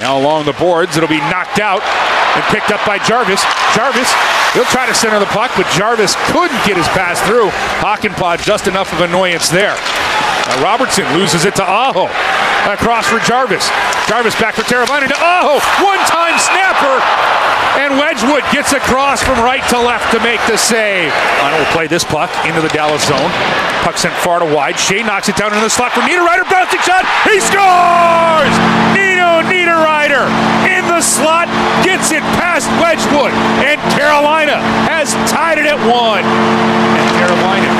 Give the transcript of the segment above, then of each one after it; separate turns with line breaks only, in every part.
Now along the boards, it'll be knocked out and picked up by Jarvis. Jarvis, he'll try to center the puck, but Jarvis couldn't get his pass through. Hakanpää just enough of annoyance there. Now Robertson loses it to Aho. Across for Jarvis. Jarvis back for Teravainen Aho. One-time snapper. And Wedgewood gets across from right to left to make the save. Lionel will play this puck into the Dallas zone. Puck sent far to wide. Skjei knocks it down into the slot for Niederreiter. Bouncing shot. He scores! Nino Niederreiter in the slot gets it past Wedgewood. And Carolina has tied it at one. And Carolina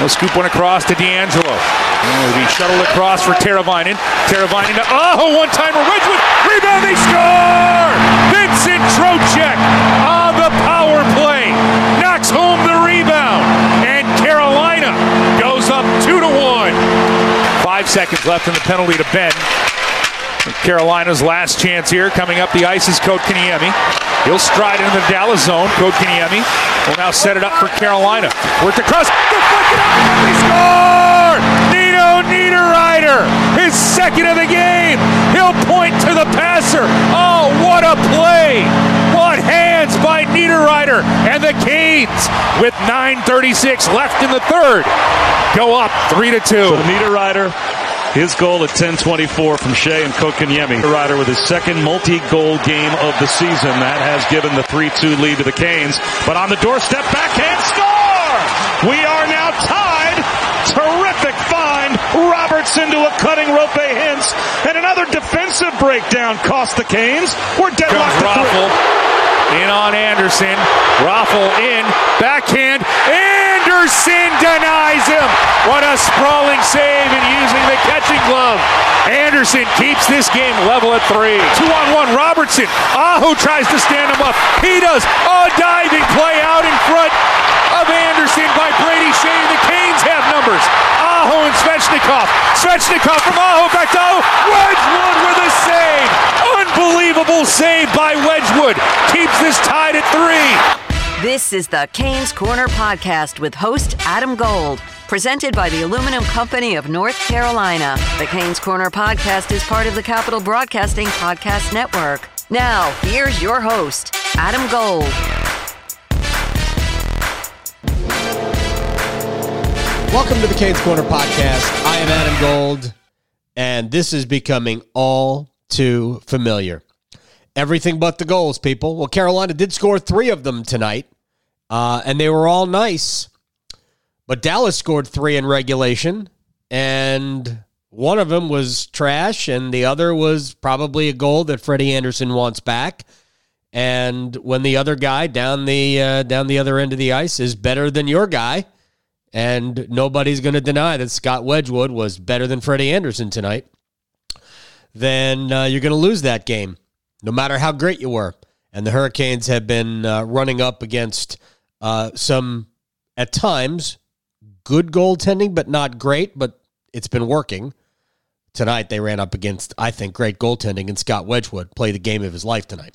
will scoop one across to DeAngelo. It'll be shuttled across for Teravainen. Teravainen oh, one timer. Wedgewood rebound. They score. Vincent Trocheck on the power play knocks home the rebound, and Carolina goes up two to one. Five seconds left in the penalty to Benn. Carolina's last chance here. Coming up the ice is Kotkaniemi. He'll stride into the Dallas zone. Kotkaniemi will now set it up for Carolina. Worked across. Deflected out. They score! Second of the game. He'll point to the passer. Oh, what a play! What hands by Niederreiter and the Canes with 9:36 left in the third. Go up three to two.
So Niederreiter his goal at 10:24 from Skjei and Kotkaniemi. Ryder with his second multi-goal game of the season. That has given the 3-2 lead to the Canes. But on the doorstep, backhand score! We are now tied. Terrific find. Robertson to a cutting Roope Hintz. And another defensive breakdown cost the Canes. We're deadlocked.
Raffl in on Andersen. Raffl in. Backhand. Andersen denies him. What a sprawling save and using the catching glove. Andersen keeps this game level at three. Two on one. Robertson. Aho tries to stand him up. He does. A diving play out in front of Andersen by Brady Skjei. The Canes have numbers. Aho and Svechnikov. Svechnikov from Aho back to Aho. Wedgewood with a save. Unbelievable save by Wedgewood. Keeps this tied at three.
This is the Canes Corner podcast with host Adam Gold, presented by the Aluminum Company of North Carolina. The Canes Corner podcast is part of the Capital Broadcasting Podcast Network. Now, here's your host, Adam Gold.
Welcome to the Canes Corner podcast. I am Adam Gold, and this is becoming all too familiar. Everything but the goals, people. Well, Carolina did score three of them tonight, uh, and they were all nice. But Dallas scored three in regulation, and one of them was trash, and the other was probably a goal that Freddie Andersen wants back. And when the other guy down the uh, down the other end of the ice is better than your guy, and nobody's going to deny that Scott Wedgewood was better than Freddie Andersen tonight, then uh, you're going to lose that game, no matter how great you were. And the Hurricanes have been uh, running up against uh, some, at times, good goaltending, but not great, but it's been working. Tonight, they ran up against, I think, great goaltending, and Scott Wedgewood played the game of his life tonight.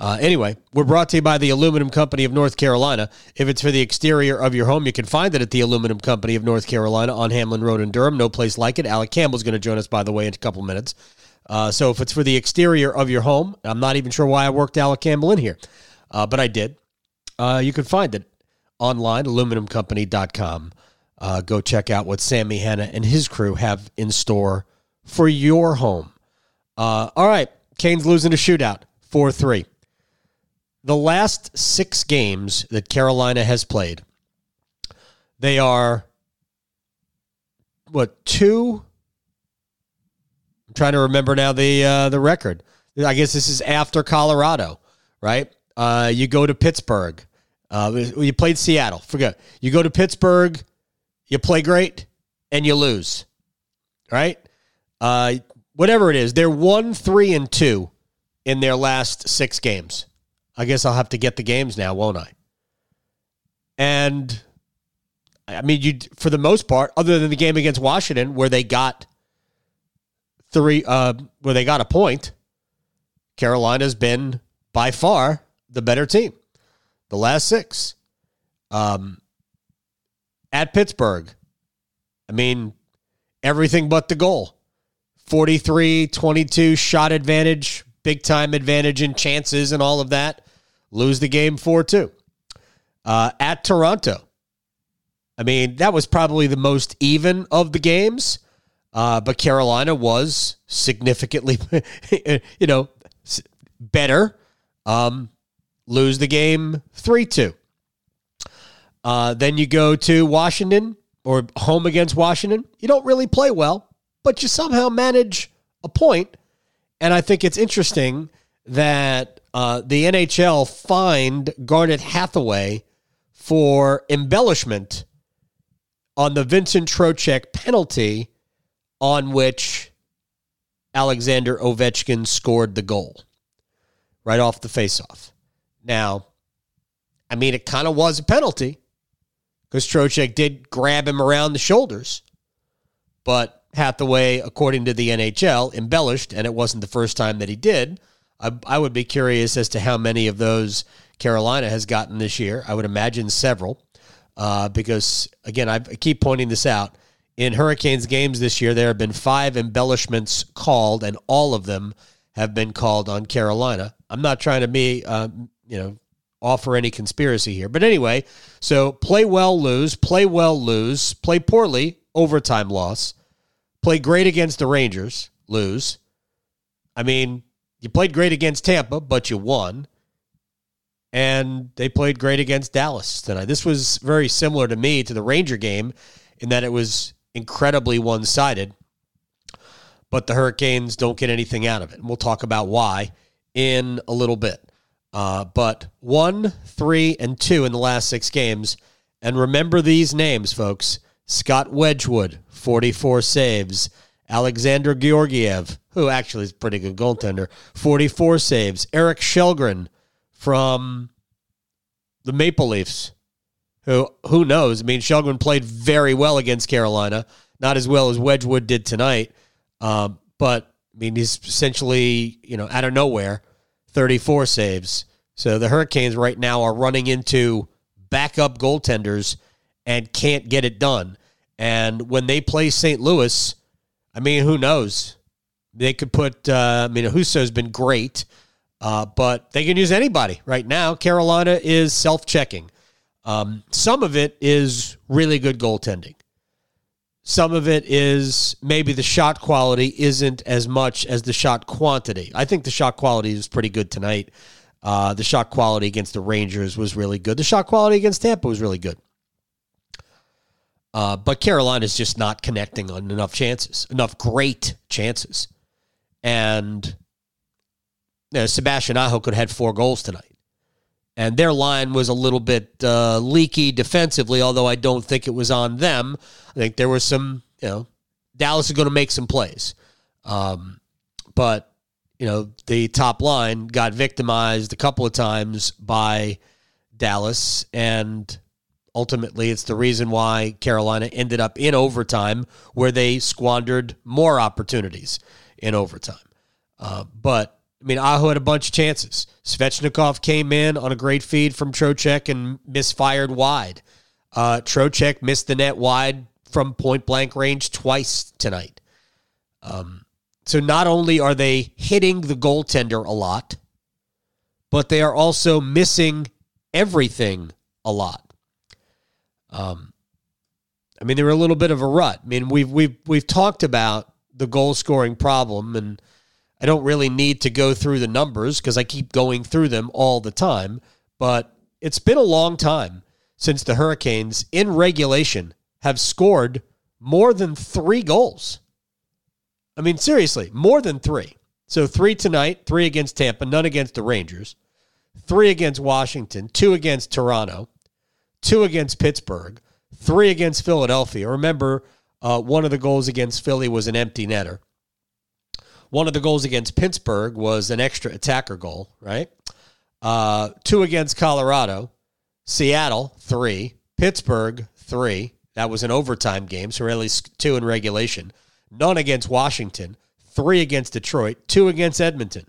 Uh, anyway, we're brought to you by the Aluminum Company of North Carolina. If it's for the exterior of your home, you can find it at the Aluminum Company of North Carolina on Hamlin Road in Durham. No place like it. Alec Campbell's going to join us, by the way, in a couple minutes. Uh, so if it's for the exterior of your home, I'm not even sure why I worked Alec Campbell in here, uh, but I did. Uh, you can find it online, aluminumcompany.com. Uh, go check out what Sammy Hanna and his crew have in store for your home. Uh, all right, Canes losing a shootout, 4 3 the last six games that Carolina has played, they are what two? I'm trying to remember now the uh, the record. I guess this is after Colorado, right? Uh, you go to Pittsburgh. Uh, you played Seattle. Forget. You go to Pittsburgh. You play great and you lose, right? Uh, whatever it is, they're one, three, and two in their last six games. I guess I'll have to get the games now, won't I? And I mean, you for the most part, other than the game against Washington, where they got three, uh, where they got a point, Carolina's been by far the better team. The last six, um, at Pittsburgh, I mean, everything but the goal. 43 22 shot advantage, big time advantage in chances and all of that. Lose the game 4 2. Uh, at Toronto, I mean, that was probably the most even of the games, uh, but Carolina was significantly, you know, better. Um, lose the game 3 2. Uh, then you go to Washington or home against Washington. You don't really play well, but you somehow manage a point. And I think it's interesting that uh, the NHL fined Garnet Hathaway for embellishment on the Vincent Trocheck penalty on which Alexander Ovechkin scored the goal right off the faceoff. Now, I mean, it kind of was a penalty because Trocheck did grab him around the shoulders, but Hathaway, according to the NHL, embellished, and it wasn't the first time that he did. I, I would be curious as to how many of those Carolina has gotten this year. I would imagine several uh, because, again, I keep pointing this out. In Hurricanes games this year, there have been five embellishments called, and all of them have been called on Carolina. I'm not trying to be, uh, you know, offer any conspiracy here. But anyway, so play well, lose, play well, lose, play poorly, overtime loss, play great against the Rangers, lose. I mean, you played great against Tampa, but you won and they played great against Dallas tonight. This was very similar to me to the Ranger game in that it was incredibly one sided, but the Hurricanes don't get anything out of it. And we'll talk about why in a little bit. Uh, but one, three, and two in the last six games. And remember these names, folks Scott Wedgewood, 44 saves. Alexander Georgiev, who actually is a pretty good goaltender, 44 saves. Erik Källgren, from the Maple Leafs, who who knows? I mean, Källgren played very well against Carolina, not as well as Wedgewood did tonight, um, but I mean, he's essentially you know out of nowhere, thirty four saves. So the Hurricanes right now are running into backup goaltenders and can't get it done. And when they play St. Louis, I mean, who knows? They could put. Uh, I mean, Husso's been great. Uh, but they can use anybody right now. Carolina is self checking. Um, some of it is really good goaltending. Some of it is maybe the shot quality isn't as much as the shot quantity. I think the shot quality is pretty good tonight. Uh, the shot quality against the Rangers was really good. The shot quality against Tampa was really good. Uh, but Carolina is just not connecting on enough chances, enough great chances. And you know, Sebastian Aho could have had four goals tonight. And their line was a little bit uh, leaky defensively, although I don't think it was on them. I think there was some, you know, Dallas is going to make some plays. Um, but, you know, the top line got victimized a couple of times by Dallas. And ultimately, it's the reason why Carolina ended up in overtime, where they squandered more opportunities in overtime. Uh, but I mean, Aho had a bunch of chances. Svechnikov came in on a great feed from Trocheck and misfired wide. Uh, Trocheck missed the net wide from point blank range twice tonight. Um, so not only are they hitting the goaltender a lot, but they are also missing everything a lot. Um, I mean, they're a little bit of a rut. I mean, we've we've we've talked about the goal scoring problem and I don't really need to go through the numbers because I keep going through them all the time. But it's been a long time since the Hurricanes in regulation have scored more than three goals. I mean, seriously, more than three. So three tonight, three against Tampa, none against the Rangers, three against Washington, two against Toronto, two against Pittsburgh, three against Philadelphia. Remember, uh, one of the goals against Philly was an empty netter. One of the goals against Pittsburgh was an extra attacker goal, right? Uh, two against Colorado, Seattle, three, Pittsburgh, three. That was an overtime game, so really two in regulation. None against Washington, three against Detroit, two against Edmonton.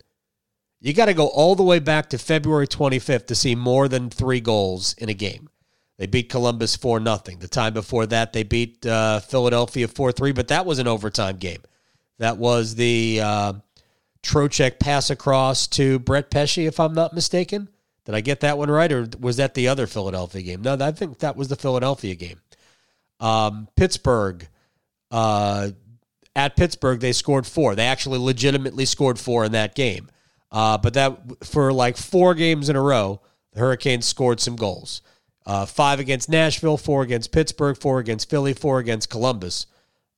You got to go all the way back to February 25th to see more than three goals in a game. They beat Columbus 4 0. The time before that, they beat uh, Philadelphia 4 3, but that was an overtime game. That was the uh, Trocheck pass across to Brett Pesce, if I'm not mistaken. Did I get that one right, or was that the other Philadelphia game? No, I think that was the Philadelphia game. Um, Pittsburgh, uh, at Pittsburgh, they scored four. They actually legitimately scored four in that game. Uh, but that for like four games in a row, the Hurricanes scored some goals. Uh, five against Nashville, four against Pittsburgh, four against Philly, four against Columbus.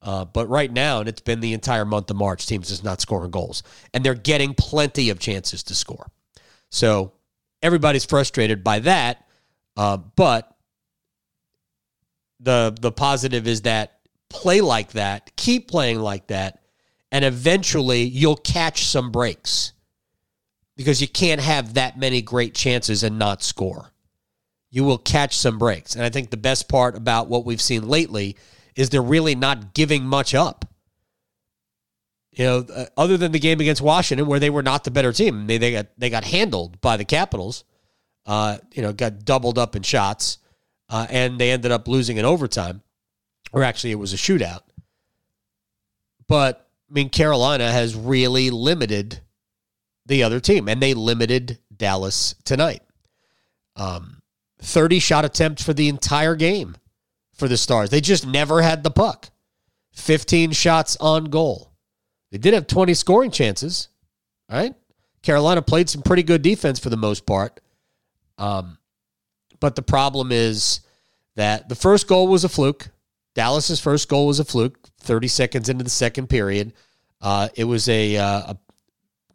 Uh, but right now, and it's been the entire month of March, teams is not scoring goals, and they're getting plenty of chances to score. So everybody's frustrated by that. Uh, but the the positive is that play like that, keep playing like that, and eventually you'll catch some breaks because you can't have that many great chances and not score you will catch some breaks. And I think the best part about what we've seen lately is they're really not giving much up. You know, uh, other than the game against Washington, where they were not the better team, they, they got they got handled by the Capitals. Uh, you know, got doubled up in shots, uh, and they ended up losing in overtime, or actually it was a shootout. But I mean, Carolina has really limited the other team, and they limited Dallas tonight. Um, 30 shot attempts for the entire game for the Stars. They just never had the puck. 15 shots on goal. They did have 20 scoring chances, right? Carolina played some pretty good defense for the most part. Um, but the problem is that the first goal was a fluke. Dallas's first goal was a fluke. 30 seconds into the second period, uh, it was a, uh, a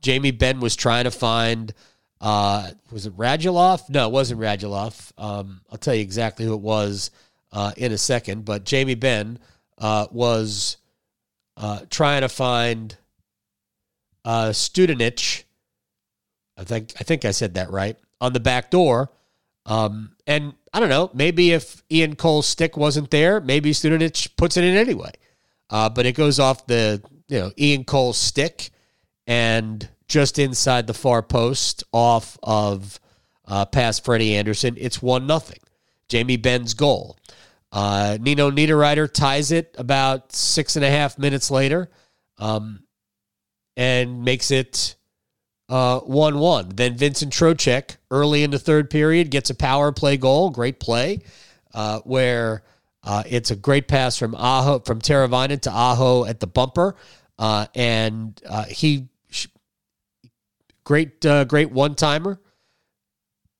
Jamie Benn was trying to find uh, was it Radulov? No, it wasn't Radulov. Um, I'll tell you exactly who it was uh, in a second. But Jamie Benn uh, was uh, trying to find uh, Studenich. I think I think I said that right on the back door. Um, and I don't know, maybe if Ian Cole's stick wasn't there, maybe Studenich puts it in anyway. Uh, but it goes off the you know Ian Cole's stick, and just inside the far post off of uh, past Freddie Andersen. It's 1 nothing. Jamie Benn's goal. Uh, Nino Niederreiter ties it about six and a half minutes later um, and makes it uh, 1 1. Then Vincent Trocheck, early in the third period, gets a power play goal. Great play uh, where uh, it's a great pass from Aho, from Teravainen to Aho at the bumper. Uh, and uh, he Great, uh, great one timer.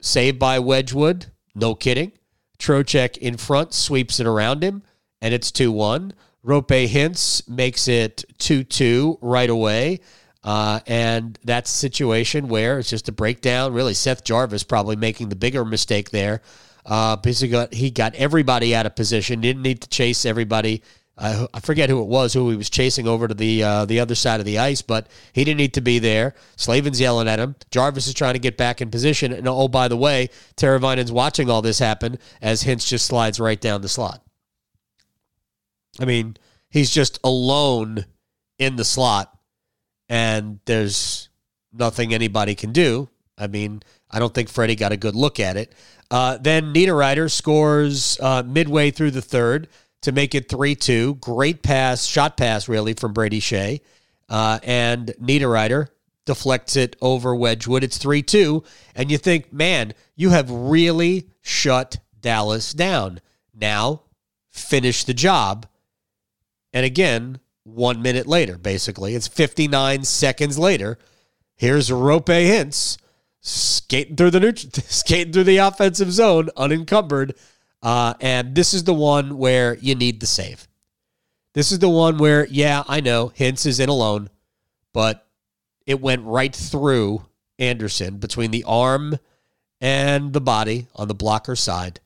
Saved by Wedgewood. No kidding. Trocheck in front sweeps it around him, and it's 2 1. Roope Hintz makes it 2 2 right away. Uh, and that's a situation where it's just a breakdown. Really, Seth Jarvis probably making the bigger mistake there. Uh, because he got, he got everybody out of position, didn't need to chase everybody I, I forget who it was who he was chasing over to the uh, the other side of the ice, but he didn't need to be there. Slavin's yelling at him. Jarvis is trying to get back in position, and oh by the way, Teravainen's watching all this happen as Hintz just slides right down the slot. I mean, he's just alone in the slot, and there's nothing anybody can do. I mean, I don't think Freddie got a good look at it. Uh, then Niederreiter scores uh, midway through the third to make it 3 2. Great pass, shot pass, really, from Brady Skjei. Uh, and Niederreiter deflects it over Wedgewood. It's 3 2. And you think, man, you have really shut Dallas down. Now, finish the job. And again, one minute later, basically, it's 59 seconds later. Here's Roope Hintz skating through the neut- skating through the offensive zone unencumbered uh, and this is the one where you need the save. This is the one where, yeah, I know Hintz is in alone, but it went right through Andersen between the arm and the body on the blocker side.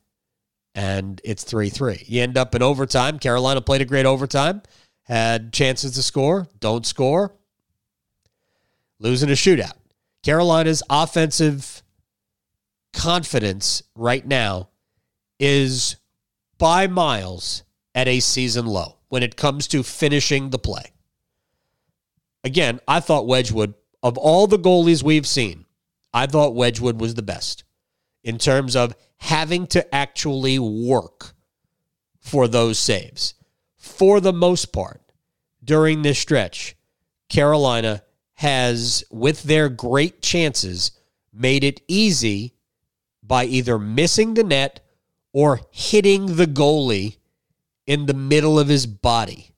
And it's 3 3. You end up in overtime. Carolina played a great overtime, had chances to score, don't score. losing a shootout. Carolina's offensive confidence right now is by miles at a season low when it comes to finishing the play. Again, I thought Wedgewood, of all the goalies we've seen, I thought Wedgewood was the best in terms of having to actually work for those saves. For the most part, during this stretch, Carolina has, with their great chances, made it easy by either missing the net or hitting the goalie in the middle of his body.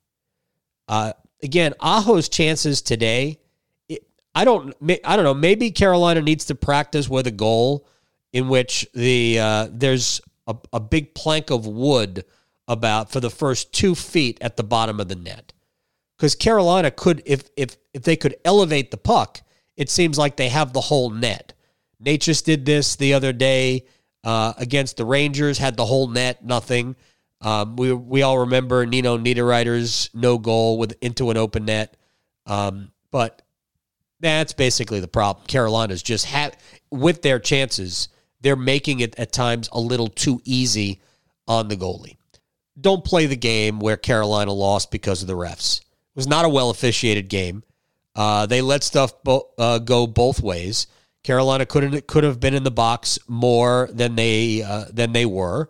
Uh, again, Aho's chances today, I don't, I don't know. Maybe Carolina needs to practice with a goal in which the uh, there's a, a big plank of wood about for the first two feet at the bottom of the net. Because Carolina could, if if if they could elevate the puck, it seems like they have the whole net. Necas did this the other day uh, against the Rangers, had the whole net, nothing. Um, we we all remember Nino Niederreiter's no goal with into an open net, um, but that's basically the problem. Carolina's just had with their chances, they're making it at times a little too easy on the goalie. Don't play the game where Carolina lost because of the refs. It was not a well officiated game. Uh, they let stuff bo- uh, go both ways. Carolina could could have been in the box more than they uh, than they were.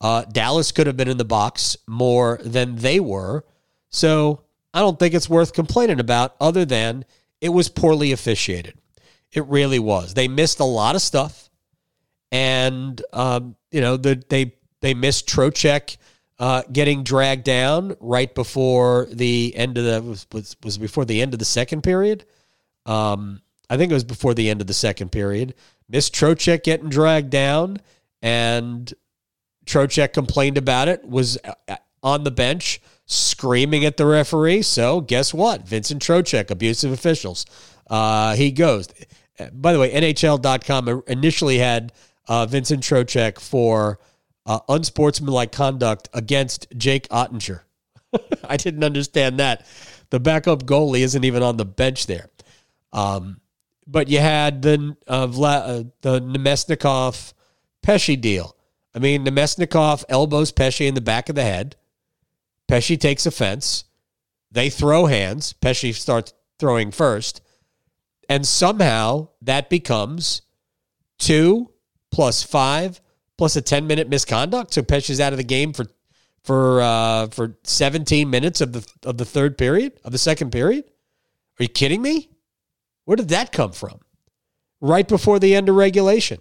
Uh, Dallas could have been in the box more than they were. So I don't think it's worth complaining about, other than it was poorly officiated. It really was. They missed a lot of stuff, and um, you know the, they they missed Trocheck uh, getting dragged down right before the end of the was was, was before the end of the second period. Um, I think it was before the end of the second period. Miss Trocheck getting dragged down, and Trocheck complained about it, was uh, on the bench screaming at the referee. So guess what? Vincent Trocheck, abusive officials. Uh, he goes. By the way, NHL.com initially had uh, Vincent Trocheck for uh, unsportsmanlike conduct against Jake Oettinger. I didn't understand that. The backup goalie isn't even on the bench there. Um, but you had the uh, Vla- uh, the Namestnikov Pesce deal. I mean, Namestnikov elbows Pesce in the back of the head. Pesce takes offense. They throw hands. Pesce starts throwing first. And somehow that becomes two plus five plus a 10 minute misconduct. So Pesce's out of the game for for uh, for 17 minutes of the of the third period, of the second period. Are you kidding me? Where did that come from? Right before the end of regulation.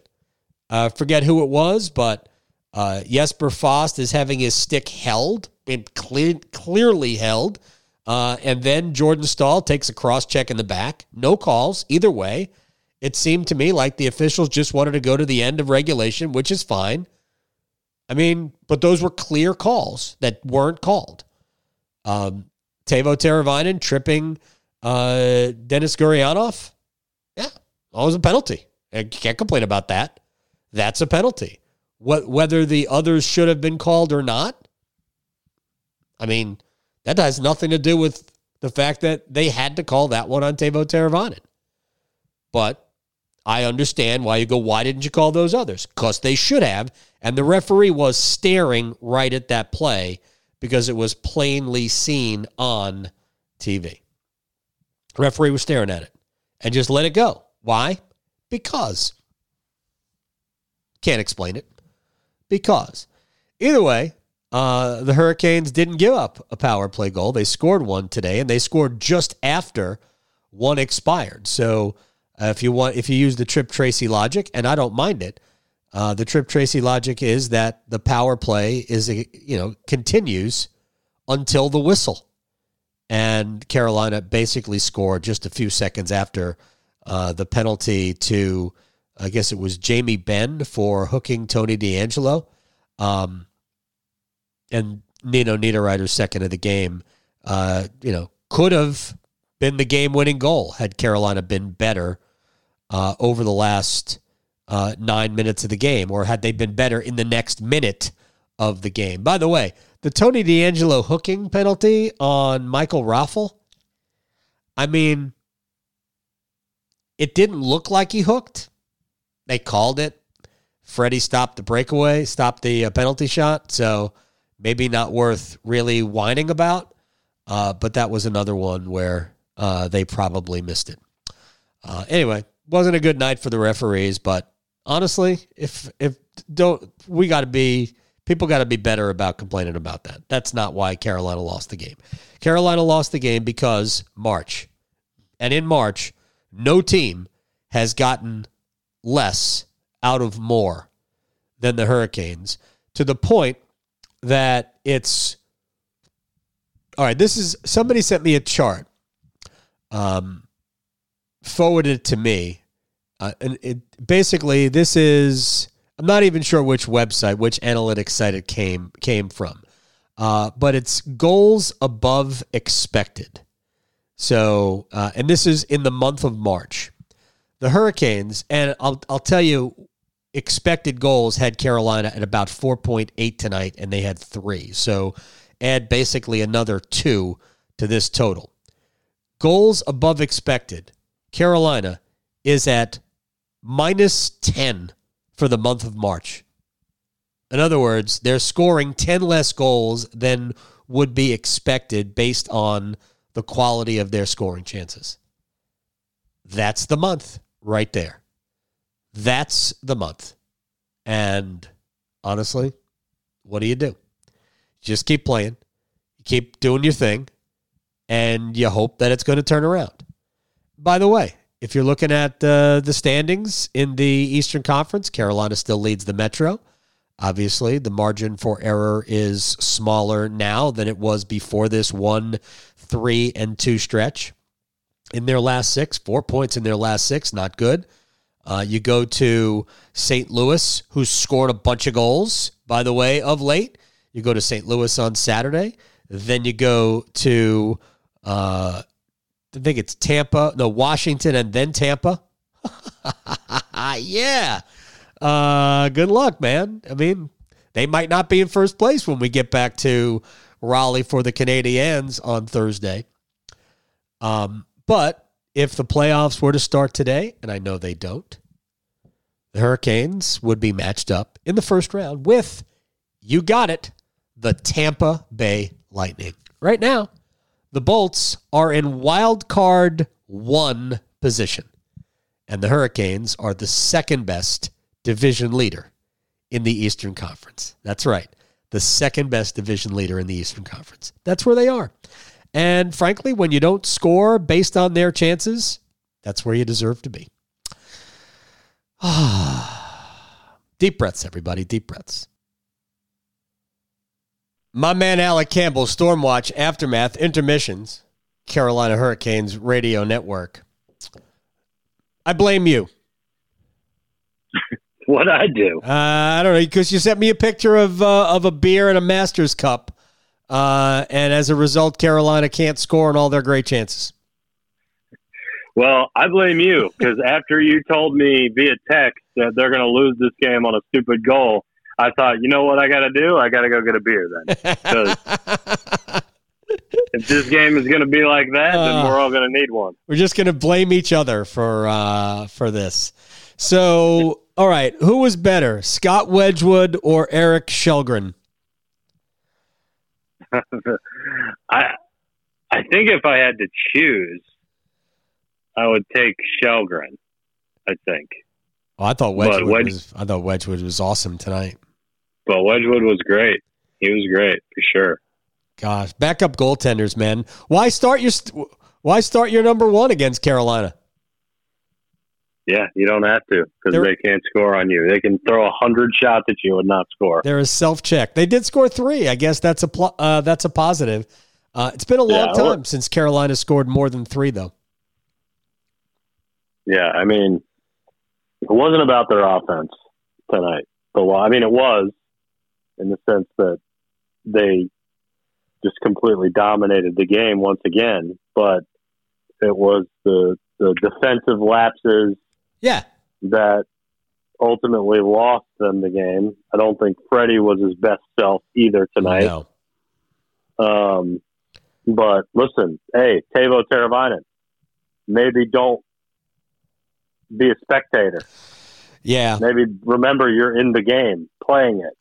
Uh, forget who it was, but uh, Jesper Fast is having his stick held, and clear, clearly held. Uh, and then Jordan Staal takes a cross check in the back. No calls either way. It seemed to me like the officials just wanted to go to the end of regulation, which is fine. I mean, but those were clear calls that weren't called. Um, Teuvo Teravainen tripping uh, Denis Gurianov. Yeah, always a penalty. You can't complain about that. That's a penalty. What whether the others should have been called or not, I mean, that has nothing to do with the fact that they had to call that one on Teuvo Teravainen. But I understand why you go, why didn't you call those others? Because they should have. And the referee was staring right at that play because it was plainly seen on TV. Referee was staring at it and just let it go. Why? Because. Can't explain it because. Either way, uh, the Hurricanes didn't give up a power play goal. They scored one today, and they scored just after one expired. So uh, if you want, if you use the Tripp Tracy logic, and I don't mind it, uh, the Tripp Tracy logic is that the power play is you know continues until the whistle, and Carolina basically scored just a few seconds after uh, the penalty to I guess it was Jamie Benn for hooking Tony DeAngelo. Um, and Nino Niederreiter's second of the game, uh, you know, could have been the game winning goal had Carolina been better uh, over the last uh, nine minutes of the game, or had they been better in the next minute of the game. By the way, the Tony DeAngelo hooking penalty on Michael Raffl, I mean, it didn't look like he hooked. They called it. Freddie stopped the breakaway, stopped the uh, penalty shot. So maybe not worth really whining about. Uh, but that was another one where uh, they probably missed it. Uh, anyway, wasn't a good night for the referees, but honestly, if if don't we got to be people got to be better about complaining about that. That's not why Carolina lost the game. Carolina lost the game because March, and in March, no team has gotten less out of more than the Hurricanes to the point that it's all right. This is somebody sent me a chart, um, forwarded it to me, uh, and it basically this is I'm not even sure which website, which analytics site it came came from, uh, but it's goals above expected. So, uh, and this is in the month of March. The Hurricanes, and I'll I'll tell you, expected goals had Carolina at about 4.8 tonight, and they had three. So add basically another two to this total. Goals above expected, Carolina is at minus 10 for the month of March. In other words, they're scoring 10 less goals than would be expected based on the quality of their scoring chances. That's the month right there. That's the month. And honestly, what do you do? Just keep playing, keep doing your thing, and you hope that it's going to turn around. By the way, if you're looking at uh, the standings in the Eastern Conference, Carolina still leads the Metro. Obviously, the margin for error is smaller now than it was before this one, three, and two stretch. In their last six, four points in their last six, not good. Uh, you go to St. Louis, who scored a bunch of goals, by the way, of late. You go to St. Louis on Saturday. Then you go to, uh, I think it's Tampa, no, Washington, and then Tampa. yeah. Uh, good luck, man. I mean, they might not be in first place when we get back to Raleigh for the Canadiens on Thursday. Um, but if the playoffs were to start today, and I know they don't, the Hurricanes would be matched up in the first round with, you got it, the Tampa Bay Lightning. Right now, the Bolts are in wild card one position, and the Hurricanes are the second best division leader in the Eastern Conference. That's right, the second best division leader in the Eastern Conference. That's where they are. And frankly, when you don't score based on their chances, that's where you deserve to be. Ah, deep breaths, everybody. Deep breaths. My man Alec Campbell, Stormwatch, Aftermath, Intermissions, Carolina Hurricanes Radio Network. I blame you.
what I do?
Uh, I don't know because you sent me a picture of uh, of a beer and a Masters cup, uh, and as a result, Carolina can't score on all their great chances.
Well, I blame you because after you told me via text that they're going to lose this game on a stupid goal, I thought, you know what I got to do? I got to go get a beer then. If this game is going to be like that, uh, then we're all going to need one.
We're just going to blame each other for uh, for this. So, all right, who was better, Scott Wedgewood or Erik Källgren?
I I think if I had to choose, I would take Källgren. I think.
Oh, I thought Wedgewood. Wedge- was. I thought Wedgewood was awesome tonight.
But Wedgewood was great. He was great for sure.
Gosh, backup goaltenders, man. Why start your Why start your number one against Carolina?
Yeah, you don't have to because they can't score on you. They can throw a hundred shots at you and not score.
There is self check. They did score three. I guess that's a pl- uh, that's a positive. Uh, it's been a long yeah, time since Carolina scored more than three, though.
Yeah, I mean, it wasn't about their offense tonight. The I mean, it was, in the sense that they just completely dominated the game once again. But it was the the defensive lapses,
yeah,
that ultimately lost them the game. I don't think Freddie was his best self either tonight. No. Um, but listen, hey, Teuvo Teravainen, maybe don't be a spectator.
Yeah.
Maybe remember you're in the game playing it.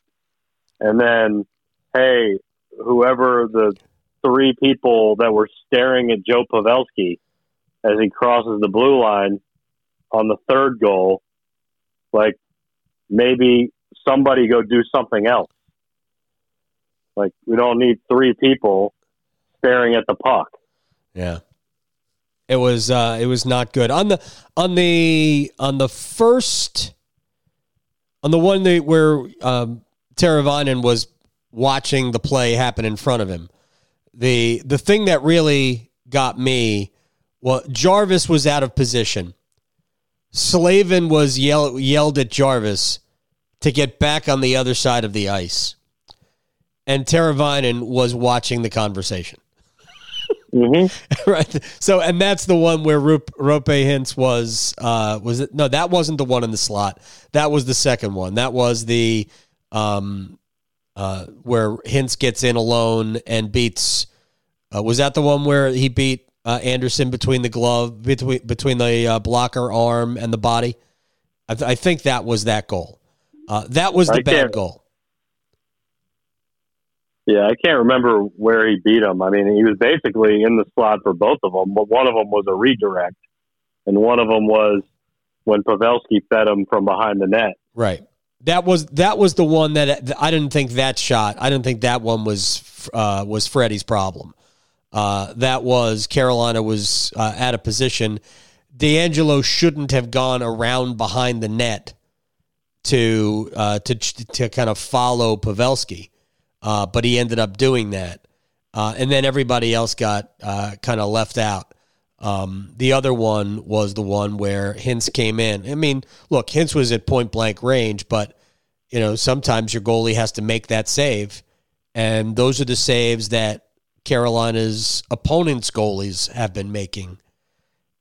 And then, hey, whoever the three people that were staring at Joe Pavelski as he crosses the blue line on the third goal, like maybe somebody go do something else. Like we don't need three people staring at the puck.
Yeah. It was uh it was not good. On the on the on the first on the one that where um Teravainen was watching the play happen in front of him. The the thing that really got me well Jarvis was out of position. Slavin was yell, yelled at Jarvis to get back on the other side of the ice. And Teravainen was watching the conversation.
Mm-hmm.
right. So, and that's the one where Rope, Roope Hintz was, uh, was it? No, that wasn't the one in the slot. That was the second one. That was the, um, uh, where Hintz gets in alone and beats, uh, was that the one where he beat, uh, Andersen between the glove, between, between the uh, blocker arm and the body? I, th- I think that was that goal. Uh, that was the bad goal.
Yeah, I can't remember where he beat him. I mean, he was basically in the slot for both of them, but one of them was a redirect, and one of them was when Pavelski fed him from behind the net.
Right. That was that was the one that I didn't think that shot. I didn't think that one was uh, was Freddie's problem. Uh, that was Carolina was uh, out of position. DeAngelo shouldn't have gone around behind the net to uh, to to kind of follow Pavelski, uh, but he ended up doing that, uh, and then everybody else got uh, kind of left out. Um, the other one was the one where Hintz came in. I mean, look, Hintz was at point blank range, but you know sometimes your goalie has to make that save, and those are the saves that Carolina's opponents' goalies have been making,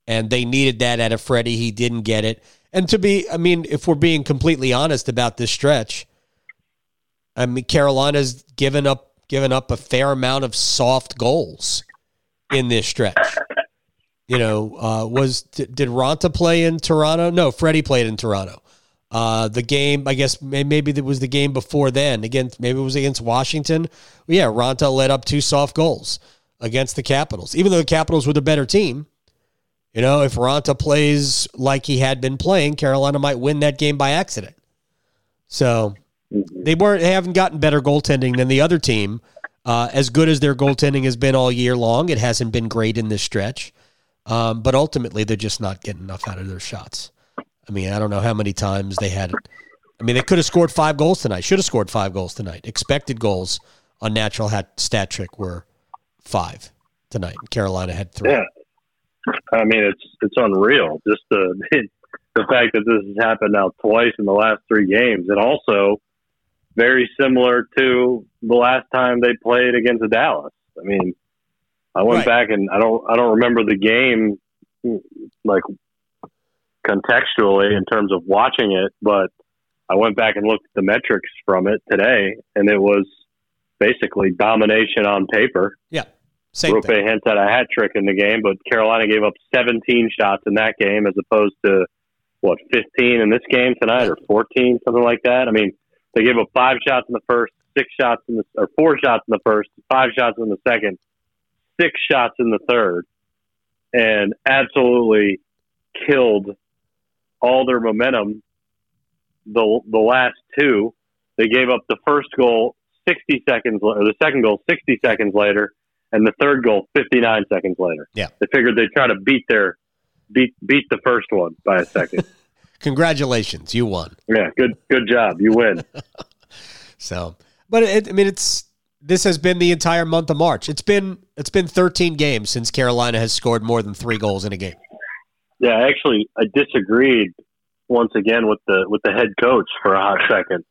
and they needed that out of Freddie. He didn't get it, and to be, I mean, if we're being completely honest about this stretch, I mean, Carolina's given up given up a fair amount of soft goals in this stretch. You know, uh, was did, Raanta play in Toronto? No, Freddie played in Toronto. Uh, the game, I guess, maybe it was the game before then. Again, maybe it was against Washington. Well, yeah, Raanta led up two soft goals against the Capitals, even though the Capitals were the better team. You know, if Raanta plays like he had been playing, Carolina might win that game by accident. So they weren't they haven't gotten better goaltending than the other team. Uh, as good as their goaltending has been all year long, it hasn't been great in this stretch. Um, but ultimately, they're just not getting enough out of their shots. I mean, I don't know how many times they had. I mean, they could have scored five goals tonight. Should have scored five goals tonight. Expected goals on natural hat, stat trick were five tonight. Carolina had three.
Yeah, I mean it's it's unreal. Just the the fact that this has happened now twice in the last three games, and also very similar to the last time they played against Dallas. I mean, I went
Right.
back and I don't I don't remember the game like contextually in terms of watching it, but I went back and looked at the metrics from it today, and it was basically domination on paper.
Yeah, same
Rupe
thing.
Hintz had a hat trick in the game, but Carolina gave up 17 shots in that game as opposed to what 15 in this game tonight or 14, something like that. I mean, they gave up five shots in the first, six shots in the or four shots in the first, five shots in the second, six shots in the third, and absolutely killed all their momentum. The the last two, they gave up the first goal 60 seconds, or the second goal 60 seconds later, and the third goal 59 seconds later.
Yeah.
They figured they'd try to beat their beat beat the first one by a second.
Congratulations, you won.
yeah, good good job. You win.
So, but it, I mean, it's this has been the entire month of March. It's been it's been 13 games since Carolina has scored more than three goals in a game.
Yeah, actually, I disagreed once again with the with the head coach for a hot second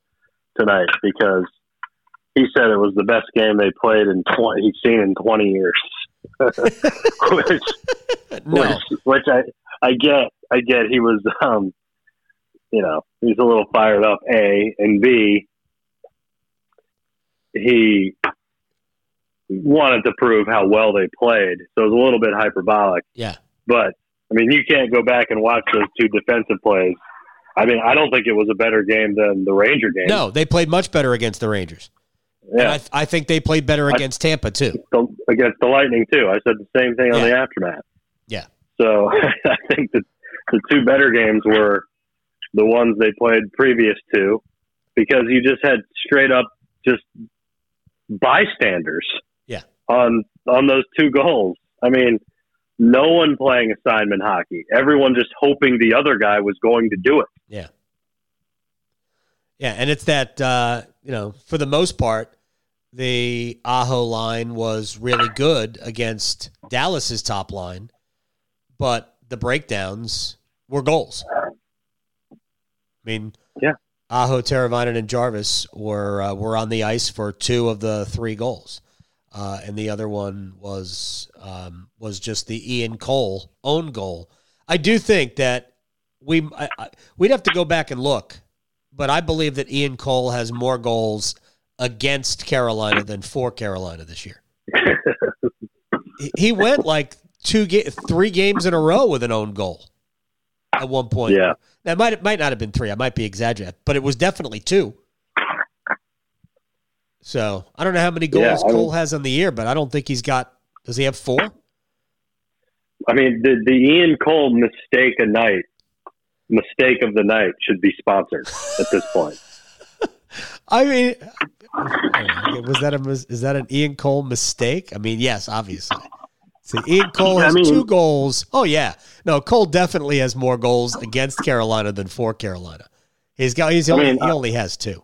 tonight because he said it was the best game they played in 20 he's seen in 20 years. which,
No,
which which I I get I get he was um you know he's a little fired up a and b he wanted to prove how well they played. So it was a little bit hyperbolic.
Yeah,
but I mean, you can't go back and watch those two defensive plays. I mean, I don't think it was a better game than the Ranger game.
No, they played much better against the Rangers. Yeah. I, th- I, think they played better against I, Tampa too.
Against the Lightning too. I said the same thing on yeah. the aftermath.
Yeah.
So I think that the two better games were the ones they played previous to, because you just had straight up just bystanders.
Yeah.
On on those two goals. I mean, no one playing assignment hockey. Everyone just hoping the other guy was going to do it.
Yeah. Yeah, and it's that uh, you know, for the most part, the Aho line was really good against Dallas's top line, but the breakdowns were goals. I mean,
yeah,
Aho, Teravainen, and Jarvis were uh, were on the ice for two of the three goals uh, and the other one was um, was just the Ian Cole own goal. I do think that we I, I, we'd have to go back and look, but I believe that Ian Cole has more goals against Carolina than for Carolina this year. he went like two ga- three games in a row with an own goal at one point.
Yeah,
that might might not have been three. I might be exaggerating, but it was definitely two. So I don't know how many goals yeah, Cole has on the year, but I don't think he's got. Does he have four?
I mean, the the Ian Cole mistake a night, mistake of the night should be sponsored at this point.
I mean, was that a is that an Ian Cole mistake? I mean, yes, obviously. See, Ian Cole has I mean, two goals. Oh yeah, no, Cole definitely has more goals against Carolina than for Carolina. He's got he's only, I mean, he only has two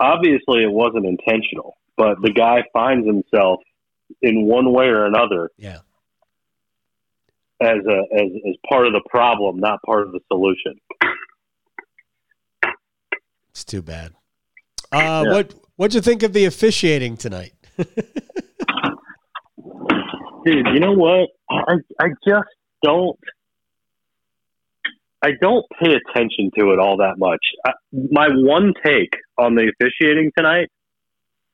obviously it wasn't intentional, but the guy finds himself in one way or another.
Yeah.
As a as as part of the problem, not part of the solution.
It's too bad. Uh, yeah. What what'd you think of the officiating tonight?
Dude, you know what? I I just don't I don't pay attention to it all that much. I, my one take on the officiating tonight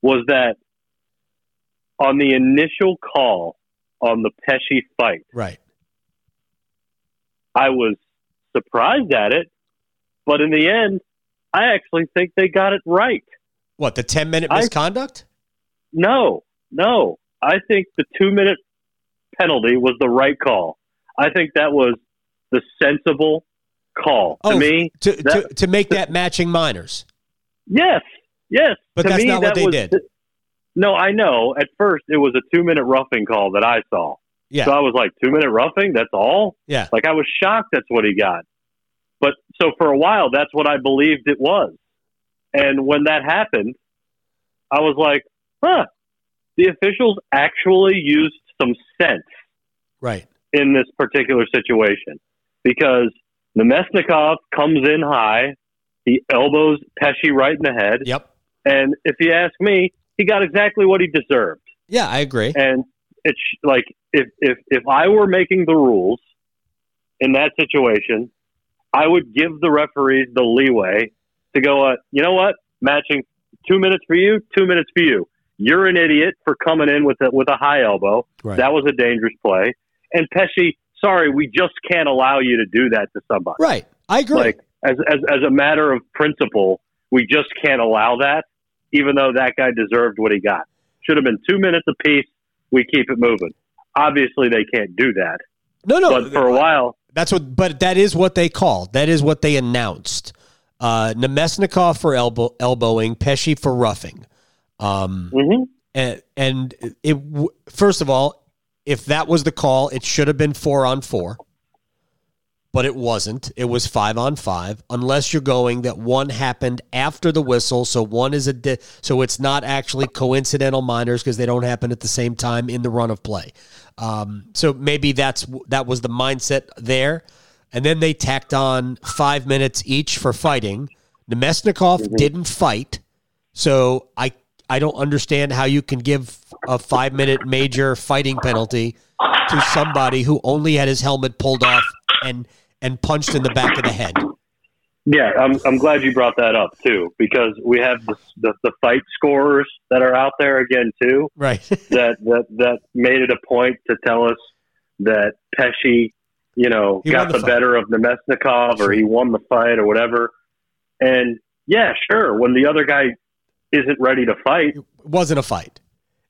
was that on the initial call on the Pesce fight,
right?
I was surprised at it, but in the end, I actually think they got it right.
What the ten minute misconduct? I,
no, no. I think the two minute penalty was the right call. I think that was the sensible call.
Oh,
to me,
to, that, to, to make that matching minors.
Yes, yes.
But
to
that's
me,
not what they
was,
did.
No, I know. At first, it was a two minute roughing call that I saw.
Yeah.
So I was like, two minute roughing? That's all?
Yeah.
Like I was shocked that's what he got. But so for a while, that's what I believed it was. And when that happened, I was like, huh, the officials actually used some sense.
Right.
In this particular situation. Because Namestnikov comes in high. He elbows Pesce right in the head.
Yep.
And if you ask me, he got exactly what he deserved.
Yeah, I agree.
And it's like if if if I were making the rules in that situation, I would give the referees the leeway to go. Uh, you know what? Matching two minutes for you, two minutes for you. You're an idiot for coming in with a with a high elbow.
Right.
That was a dangerous play. And Pesce, sorry, we just can't allow you to do that to somebody.
Right. I agree.
Like as as as a matter of principle, we just can't allow that, even though that guy deserved what he got. Should have been two minutes apiece. We keep it moving. Obviously, they can't do that.
No, no.
But for a while,
that's what. But that is what they called. That is what they announced. Uh, Namestnikov for elbow, elbowing, Pesce for roughing. Um,
mm-hmm.
and, and it first of all, if that was the call, it should have been four on four, but it wasn't. It was five on five, unless you're going that one happened after the whistle. So one is a di- so it's not actually coincidental minors because they don't happen at the same time in the run of play. Um, so maybe that's that was the mindset there, and then they tacked on five minutes each for fighting. Namestnikov mm-hmm. didn't fight, so I I don't understand how you can give a five minute major fighting penalty to somebody who only had his helmet pulled off and and punched in the back of the head.
Yeah, I'm, I'm glad you brought that up too, because we have the, the, the fight scorers that are out there again too.
Right.
that, that that made it a point to tell us that Pesce, you know,
He
got the,
the
better of
Namestnikov
or he won the fight or whatever. And yeah, sure, when the other guy isn't ready to fight,
It wasn't a fight.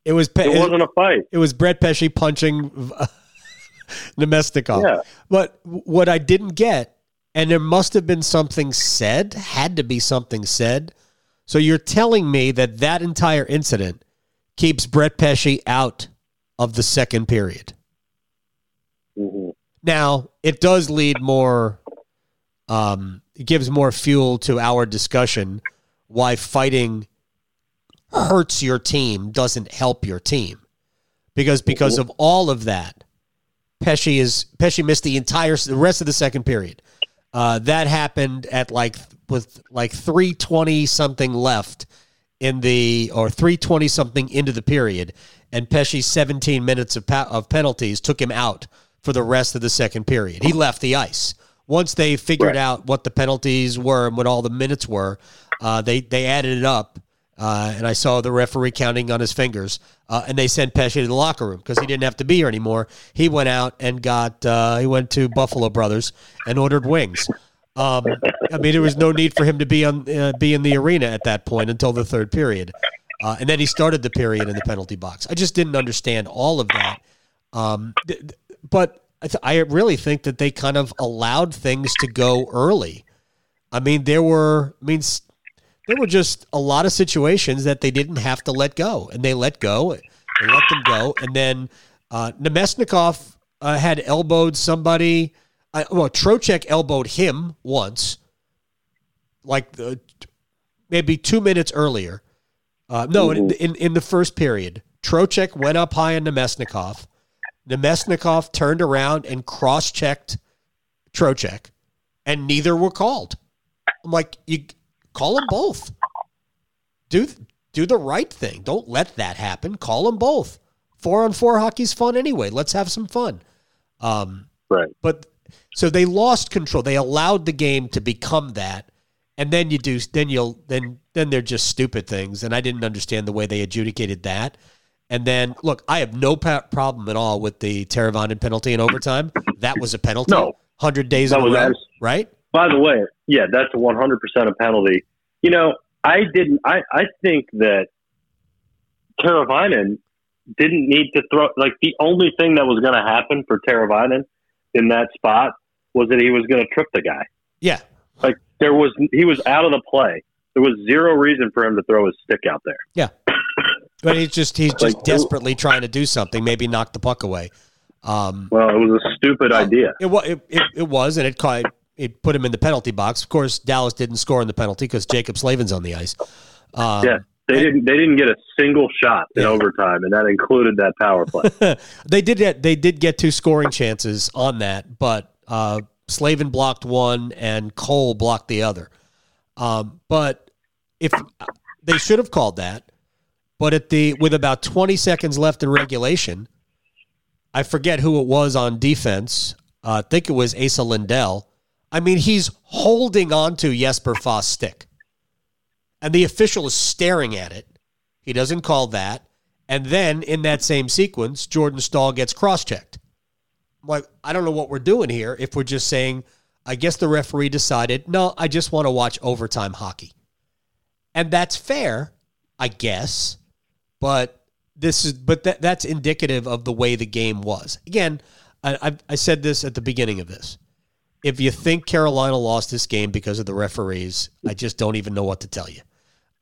It was Pe-
it wasn't a fight.
It was Brett Pesce punching Namestnikov.
Yeah.
But what I didn't get, and there must have been something said, had to be something said. So you're telling me that that entire incident keeps Brett Pesce out of the second period.
Mhm.
Now, it does lead more, um, it gives more fuel to our discussion why fighting hurts your team doesn't help your team. Because because of all of that, Pesce is Pesce missed the entire the rest of the second period. Uh, that happened at like with like three twenty something left in the or three twenty something into the period, and Pesce's seventeen minutes of pa- of penalties took him out for the rest of the second period. He left the ice once they figured
Right.
out what the penalties were and what all the minutes were. Uh, they they added it up. Uh, and I saw the referee counting on his fingers, uh, and they sent Pesce to the locker room because he didn't have to be here anymore. He went out and got uh, he went to Buffalo Brothers and ordered wings. Um, I mean, there was no need for him to be on uh, be in the arena at that point until the third period, uh, and then he started the period in the penalty box. I just didn't understand all of that, um, th- th- but I, I really think that they kind of allowed things to go early. I mean, there were I mean. There were just a lot of situations that they didn't have to let go, and they let go. They let them go, and then uh, Namestnikov uh, had elbowed somebody. Uh, well, Trocheck elbowed him once, like the, maybe two minutes earlier. Uh, no, in, in in the first period, Trocheck went up high on Namestnikov. Namestnikov turned around and cross-checked Trocheck, and neither were called. I'm like, you call them both. Do do the right thing. Don't let that happen. Call them both. Four on four hockey's fun anyway. Let's have some fun. Um,
Right.
but so they lost control. They allowed the game to become that, and then you do. Then you'll then then they're just stupid things. And I didn't understand the way they adjudicated that. And then look, I have no pa- problem at all with the Teravainen penalty in overtime. That was a penalty.
No.
hundred days
That
in a row,
abs-
right?
By the way, yeah, that's a 100% a penalty. You know, I didn't. I I think that Teravainen didn't need to throw. Like the only thing that was going to happen for Teravainen in that spot was that he was going to trip the guy.
Yeah,
Like there was, he was out of the play. There was zero reason for him to throw his stick out there.
yeah. But he's just he's just
Like,
desperately trying to do something. Maybe knock the puck away. Um,
Well, it was a stupid idea.
It was, it, it, it was, and it caught, it put him in the penalty box. Of course, Dallas didn't score in the penalty because Jaccob Slavin's on the ice. Um,
Yeah, they didn't. They didn't get a single shot in
Yeah.
overtime, and that included that power play.
they did get they did get two scoring chances on that, but uh, Slavin blocked one and Cole blocked the other. Um, but if they should have called that, but at the with about twenty seconds left in regulation, I forget who it was on defense. Uh, I think it was Esa Lindell. I mean, he's holding on to Jesper Fast's stick, and the official is staring at it. He doesn't call that. And then in that same sequence, Jordan Staal gets cross checked. Like, I don't know what we're doing here if we're just saying, I guess the referee decided, no, I just want to watch overtime hockey. And that's fair, I guess. But this is but that that's indicative of the way the game was. Again, I, I, I said this at the beginning of this. If you think Carolina lost this game because of the referees, I just don't even know what to tell you.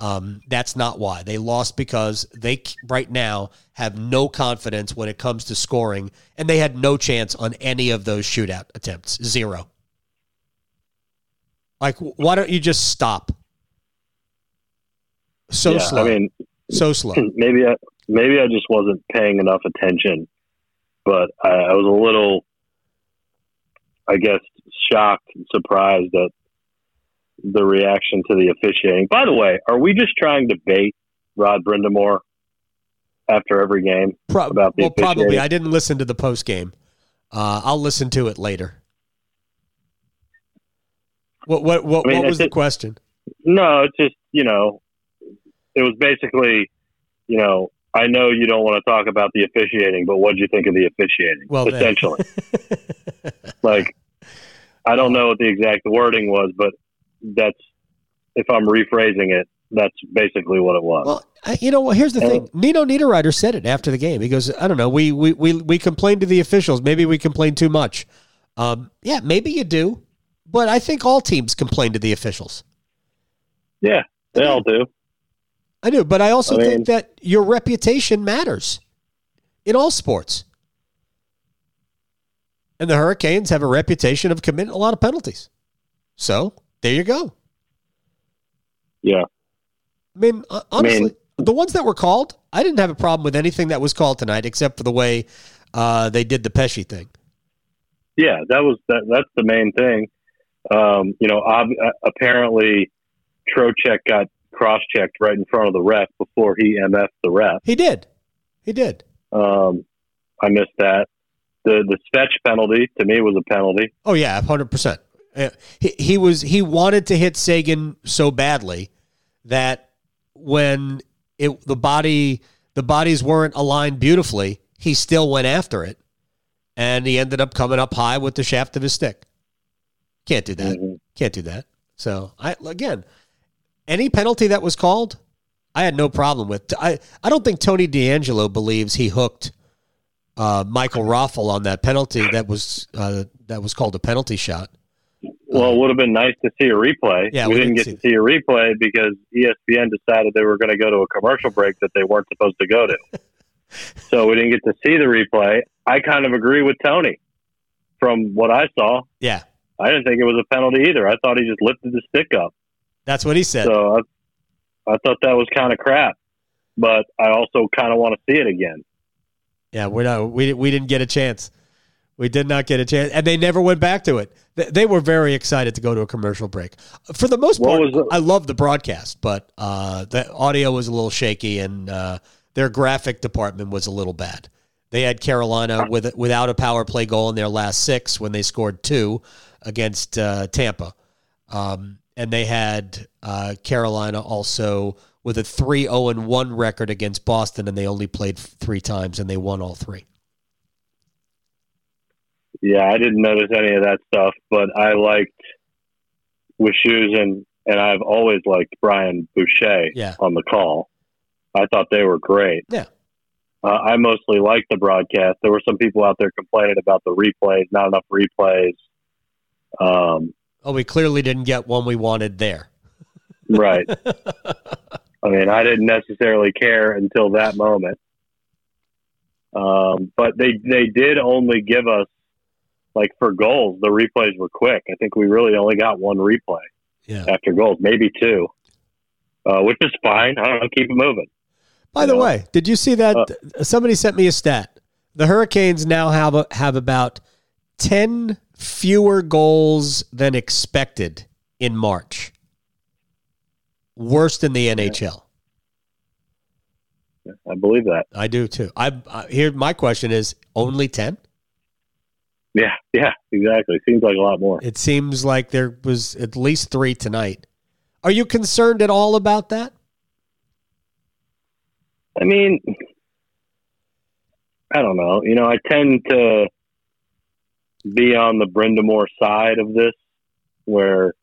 Um, that's not why they lost because they right now have no confidence when it comes to scoring, and they had no chance on any of those shootout attempts. Zero. Like, why don't you just stop? So
yeah,
slow.
I mean,
so slow.
maybe I maybe I just wasn't paying enough attention, but I, I was a little, I guess, shocked, and surprised at the reaction to the officiating. By the way, are we just trying to bait Rod Brind'Amour after every game
Pro-
about the
well, probably. I didn't listen to the post game. Uh, I'll listen to it later. What what what,
I mean,
what was the question?
No, it's just you know, it was basically, you know, I know you don't want to talk about the officiating, but what do you think of the officiating?
Well,
essentially, like I don't know what the exact wording was, but that's if I'm rephrasing it, that's basically what it was.
Well, you know, well, here's the thing. Nino Niederreiter said it after the game. He goes, "I don't know. We we we we complained to the officials. Maybe we complained too much. Um, yeah, maybe you do, but I think all teams complain to the officials.
Yeah, they all do.
I do, but I also
I mean-
think that your reputation matters in all sports. And the Hurricanes have a reputation of committing a lot of penalties. So there you go.
Yeah.
I mean, uh, honestly,
mean-
the ones that were called, I didn't have a problem with anything that was called tonight, except for the way uh, they did the Pesce thing.
Yeah, that was that. That's the main thing. Um, you know, ob- uh, apparently, Trocheck got cross-checked right in front of the ref before he MF'd the ref.
He did. He did.
Um, I missed that. The the Svetch penalty to me was a penalty.
Oh yeah, hundred percent. He he was he wanted to hit Seguin so badly that when it the body the bodies weren't aligned beautifully, he still went after it, and he ended up coming up high with the shaft of his stick. Can't do that.
Mhm.
Can't do that. So I again, any penalty that was called, I had no problem with. I I don't think Tony DeAngelo believes he hooked uh, Michael Raffl on that penalty that was uh, that was called a penalty shot.
Well, it would have been nice to see a replay.
Yeah,
we,
we
didn't
didn't
get to see a replay because ESPN decided they were going to go to a commercial break that they weren't supposed to go to. so we didn't get to see the replay. I kind of agree with Tony. From what I saw,
Yeah,
I didn't think it was a penalty either. I thought he just lifted the stick up.
That's what he said.
So I, I thought that was kind of crap. But I also kind of want to see it again.
Yeah, we're not. We we didn't get a chance. We did not get a chance, and they never went back to it. They, they were very excited to go to a commercial break. For the most part. I love the broadcast, but uh, the audio was a little shaky, and uh, their graphic department was a little bad. They had Carolina with without a power play goal in their last six when they scored two against uh, Tampa, um, and they had uh, Carolina also with a 3-0 and one record against Boston, and they only played three times and they won all three.
Yeah, I didn't notice any of that stuff, but I liked Wishoes and and I've always liked Brian Boucher
Yeah.
on the call. I thought they were great.
Yeah.
Uh, I mostly liked the broadcast. There were some people out there complaining about the replays, not enough replays. Um,
Oh, we clearly didn't get one we wanted there.
right. I mean, I didn't necessarily care until that moment. Um, but they they did only give us like for goals, the replays were quick. I think we really only got one replay
Yeah.
after goals, maybe two, uh, which is fine. I don't know, keep it moving.
By the
know?
way, did you see that? Somebody sent me a stat. The Hurricanes now have a, have about ten fewer goals than expected in March. Worse than the NHL.
I believe that.
I do too. I, I here. My question is only ten.
Yeah, yeah, exactly. Seems like a lot more.
It seems like there was at least three tonight. Are you concerned at all about that?
I mean, I don't know. You know, I tend to be on the Brind'Amour side of this, where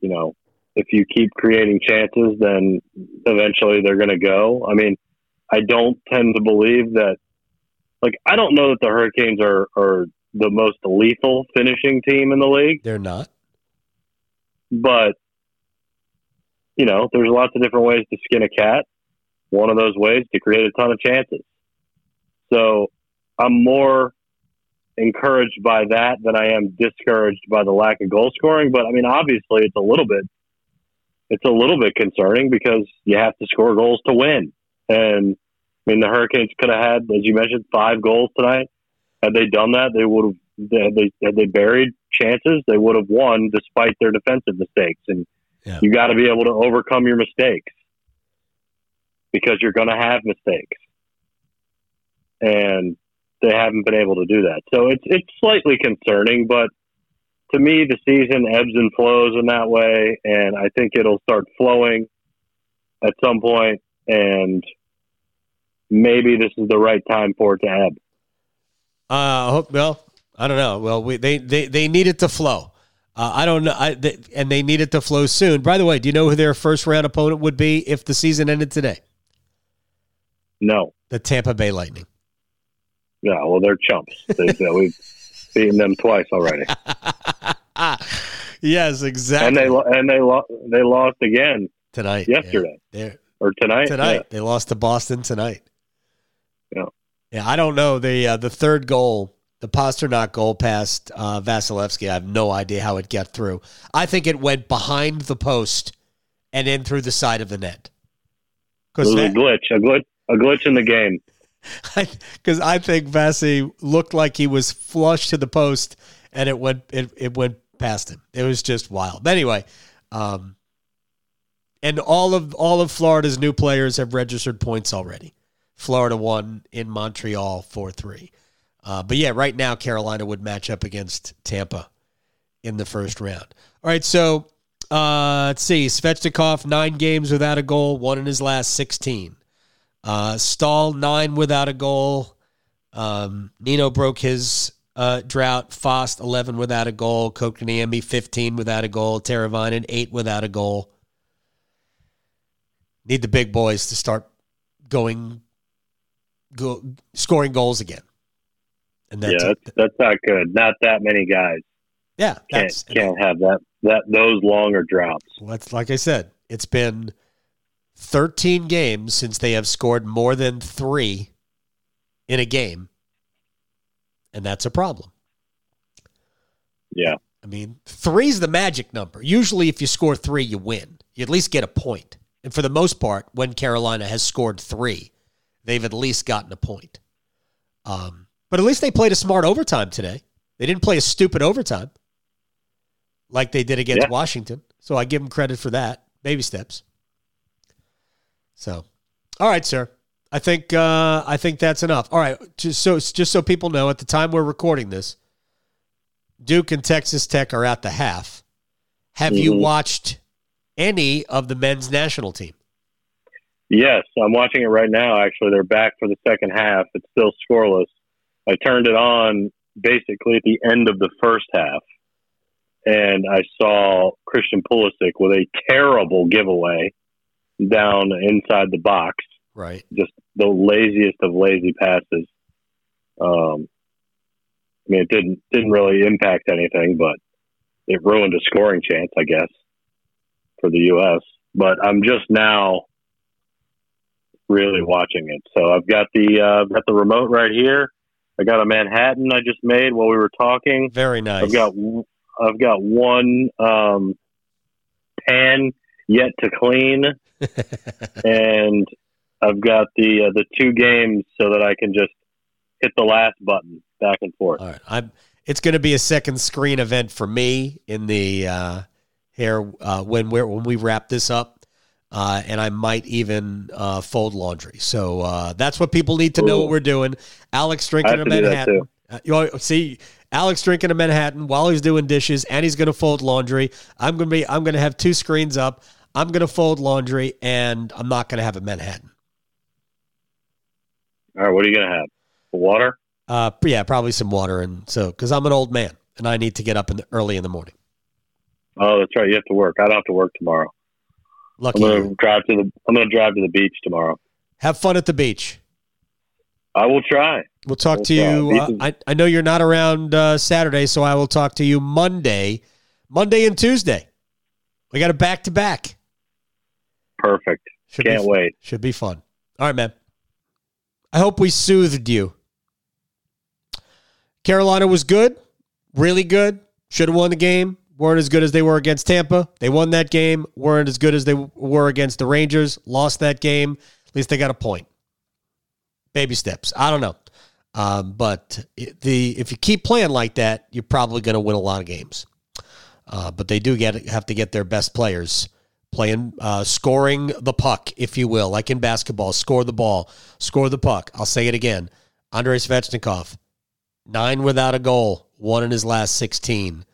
you know, if you keep creating chances, then eventually they're going to go. I mean, I don't tend to believe that. Like, I don't know that the Hurricanes are are the most lethal finishing team in the league.
They're not.
but you know, there's lots of different ways to skin a cat. One of those ways to create a ton of chances. So I'm more encouraged by that than I am discouraged by the lack of goal scoring. But I mean, obviously, it's a little bit, it's a little bit concerning because you have to score goals to win. And I mean, the Hurricanes could have had, as you mentioned, five goals tonight. Had they done that, they would have. Had they had they buried chances, they would have won despite their defensive mistakes. And
Yeah.
you got to be able to overcome your mistakes because you're going to have mistakes, and they haven't been able to do that. So it's it's slightly concerning, but to me, the season ebbs and flows in that way, and I think it'll start flowing at some point, and maybe this is the right time for it to ebb.
Uh, hope, well, I don't know. Well, we, they, they, they need it to flow. Uh, I don't know. I, they, and they need it to flow soon. By the way, do you know who their first round opponent would be if the season ended today?
No.
The Tampa Bay Lightning.
Yeah, well, they're chumps. They, we've beaten them twice already.
yes, exactly.
And they and they lost. They lost again
tonight.
Yesterday.
Yeah.
Or tonight.
Tonight.
Yeah.
They lost to Boston tonight.
Yeah.
Yeah, I don't know the uh, the third goal, the Pastrnak goal past uh, Vasilevskiy. I have no idea how it got through. I think it went behind the post and in through the side of the net.
Because a glitch, a glitch, a glitch in the game.
Because I, I think Vasi looked like he was flush to the post, and it went it, it went past him. It was just wild. Anyway, um, and all of all of Florida's new players have registered points already. Florida won in Montreal four three. Uh, but yeah, right now Carolina would match up against Tampa in the first round. All right, so uh, let's see. Svechnikov nine games without a goal, one in his last sixteen. Uh, Staal nine without a goal. Um, Nino broke his uh, drought. Fast eleven without a goal. Kotkaniemi fifteen without a goal. Teravainen eight without a goal. Need the big boys to start going, go, scoring goals again.
And that's, yeah, that's, that's not good. Not that many guys.
Yeah,
can't can't have that that those longer droughts.
Well, that's like I said. It's been 13 games since they have scored more than three in a game. And that's a problem.
Yeah.
I mean, three's the magic number. Usually, if you score three, you win. You at least get a point. And for the most part, when Carolina has scored three, they've at least gotten a point. Um, but at least they played a smart overtime today. They didn't play a stupid overtime like they did against yeah. Washington. So I give them credit for that. Baby steps. So, all right, sir. I think uh, I think that's enough. All right, just so just so people know, at the time we're recording this, Duke and Texas Tech are at the half. Have mm-hmm. you watched any of the men's national team?
Yes, I'm watching it right now. Actually, they're back for the second half. It's still scoreless. I turned it on basically at the end of the first half, and I saw Christian Pulisic with a terrible giveaway down inside the box.
Right.
Just the laziest of lazy passes. Um, I mean, it didn't didn't really impact anything, but it ruined a scoring chance, I guess, for the U.S. But I'm just now really watching it. So I've got the uh, got the remote right here. I got a Manhattan I just made while we were talking.
Very nice.
I've got I've got one um, pan yet to clean, and I've got the uh, the two games so that I can just hit the last button back and forth.
All right, I'm. It's going to be a second screen event for me in the uh, here uh, when we when we wrap this up, uh, and I might even uh, fold laundry. So uh, that's what people need to know what we're doing. Alex drinking a Manhattan. Uh, you see, Alex drinking a Manhattan while he's doing dishes, and he's going to fold laundry. I'm going to be. I'm going to have two screens up. I'm going to fold laundry, and I'm not going to have a Manhattan.
All right, what are you going to have? Water?
Uh, yeah, probably some water, and so because I'm an old man and I need to get up in the, early in the morning.
Oh, that's right. You have to work. I don't have to work tomorrow.
Lucky
I'm going to drive to the. I'm going to drive to the beach tomorrow.
Have fun at the beach.
I will try.
We'll talk we'll to you. Uh, I I know you're not around uh, Saturday, so I will talk to you Monday, Monday and Tuesday. We got a back to back.
Perfect. Should Can't
be,
wait.
Should be fun. All right, man. I hope we soothed you. Carolina was good, really good. Should have won the game. Weren't as good as they were against Tampa. They won that game. Weren't as good as they were against the Rangers. Lost that game. At least they got a point. Baby steps. I don't know. Um, but the if you keep playing like that, you're probably going to win a lot of games. Uh, but they do get have to get their best players playing, uh, scoring the puck, if you will, like in basketball. Score the ball, score the puck. I'll say it again. Andrei Svechnikov, nine without a goal, one in his last 16.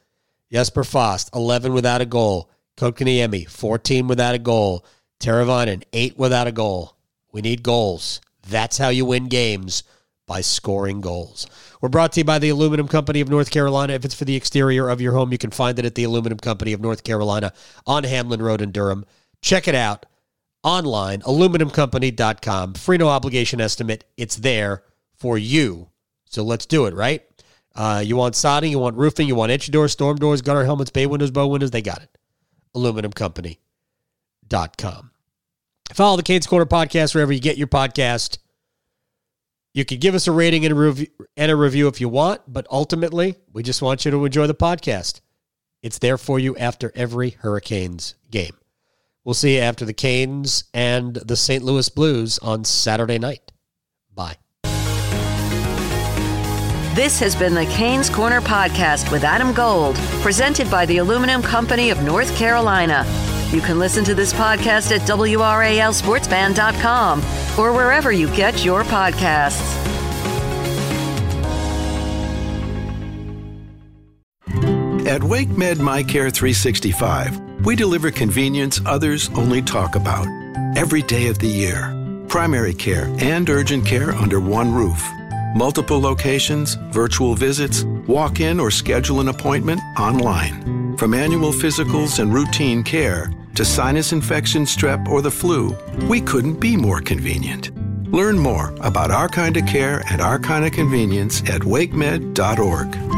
Jesper Fast, 11 without a goal. Kotkaniemi, 14 without a goal. Teravainen, eight without a goal. We need goals. That's how you win games by scoring goals. We're brought to you by the Aluminum Company of North Carolina. If it's for the exterior of your home, you can find it at the Aluminum Company of North Carolina on Hamlin Road in Durham. Check it out online, aluminumcompany.com. Free no obligation estimate. It's there for you. So let's do it, right? Uh, you want siding, you want roofing, you want entry doors, storm doors, gutter helmets, bay windows, bow windows, they got it. Aluminumcompany.com. Follow the Canes Corner podcast wherever you get your podcast. You can give us a rating and a, review, and a review if you want, but ultimately, we just want you to enjoy the podcast. It's there for you after every Hurricanes game. We'll see you after the Canes and the St. Louis Blues on Saturday night. Bye.
This has been the Canes Corner podcast with Adam Gold, presented by the Aluminum Company of North Carolina. You can listen to this podcast at WRALSportsFan.com or wherever you get your podcasts.
At WakeMed MyCare 365, we deliver convenience others only talk about. Every day of the year, primary care and urgent care under one roof. Multiple locations, virtual visits, walk in or schedule an appointment online. From annual physicals and routine care to sinus infection, strep, or the flu, we couldn't be more convenient. Learn more about our kind of care and our kind of convenience at wakemed.org.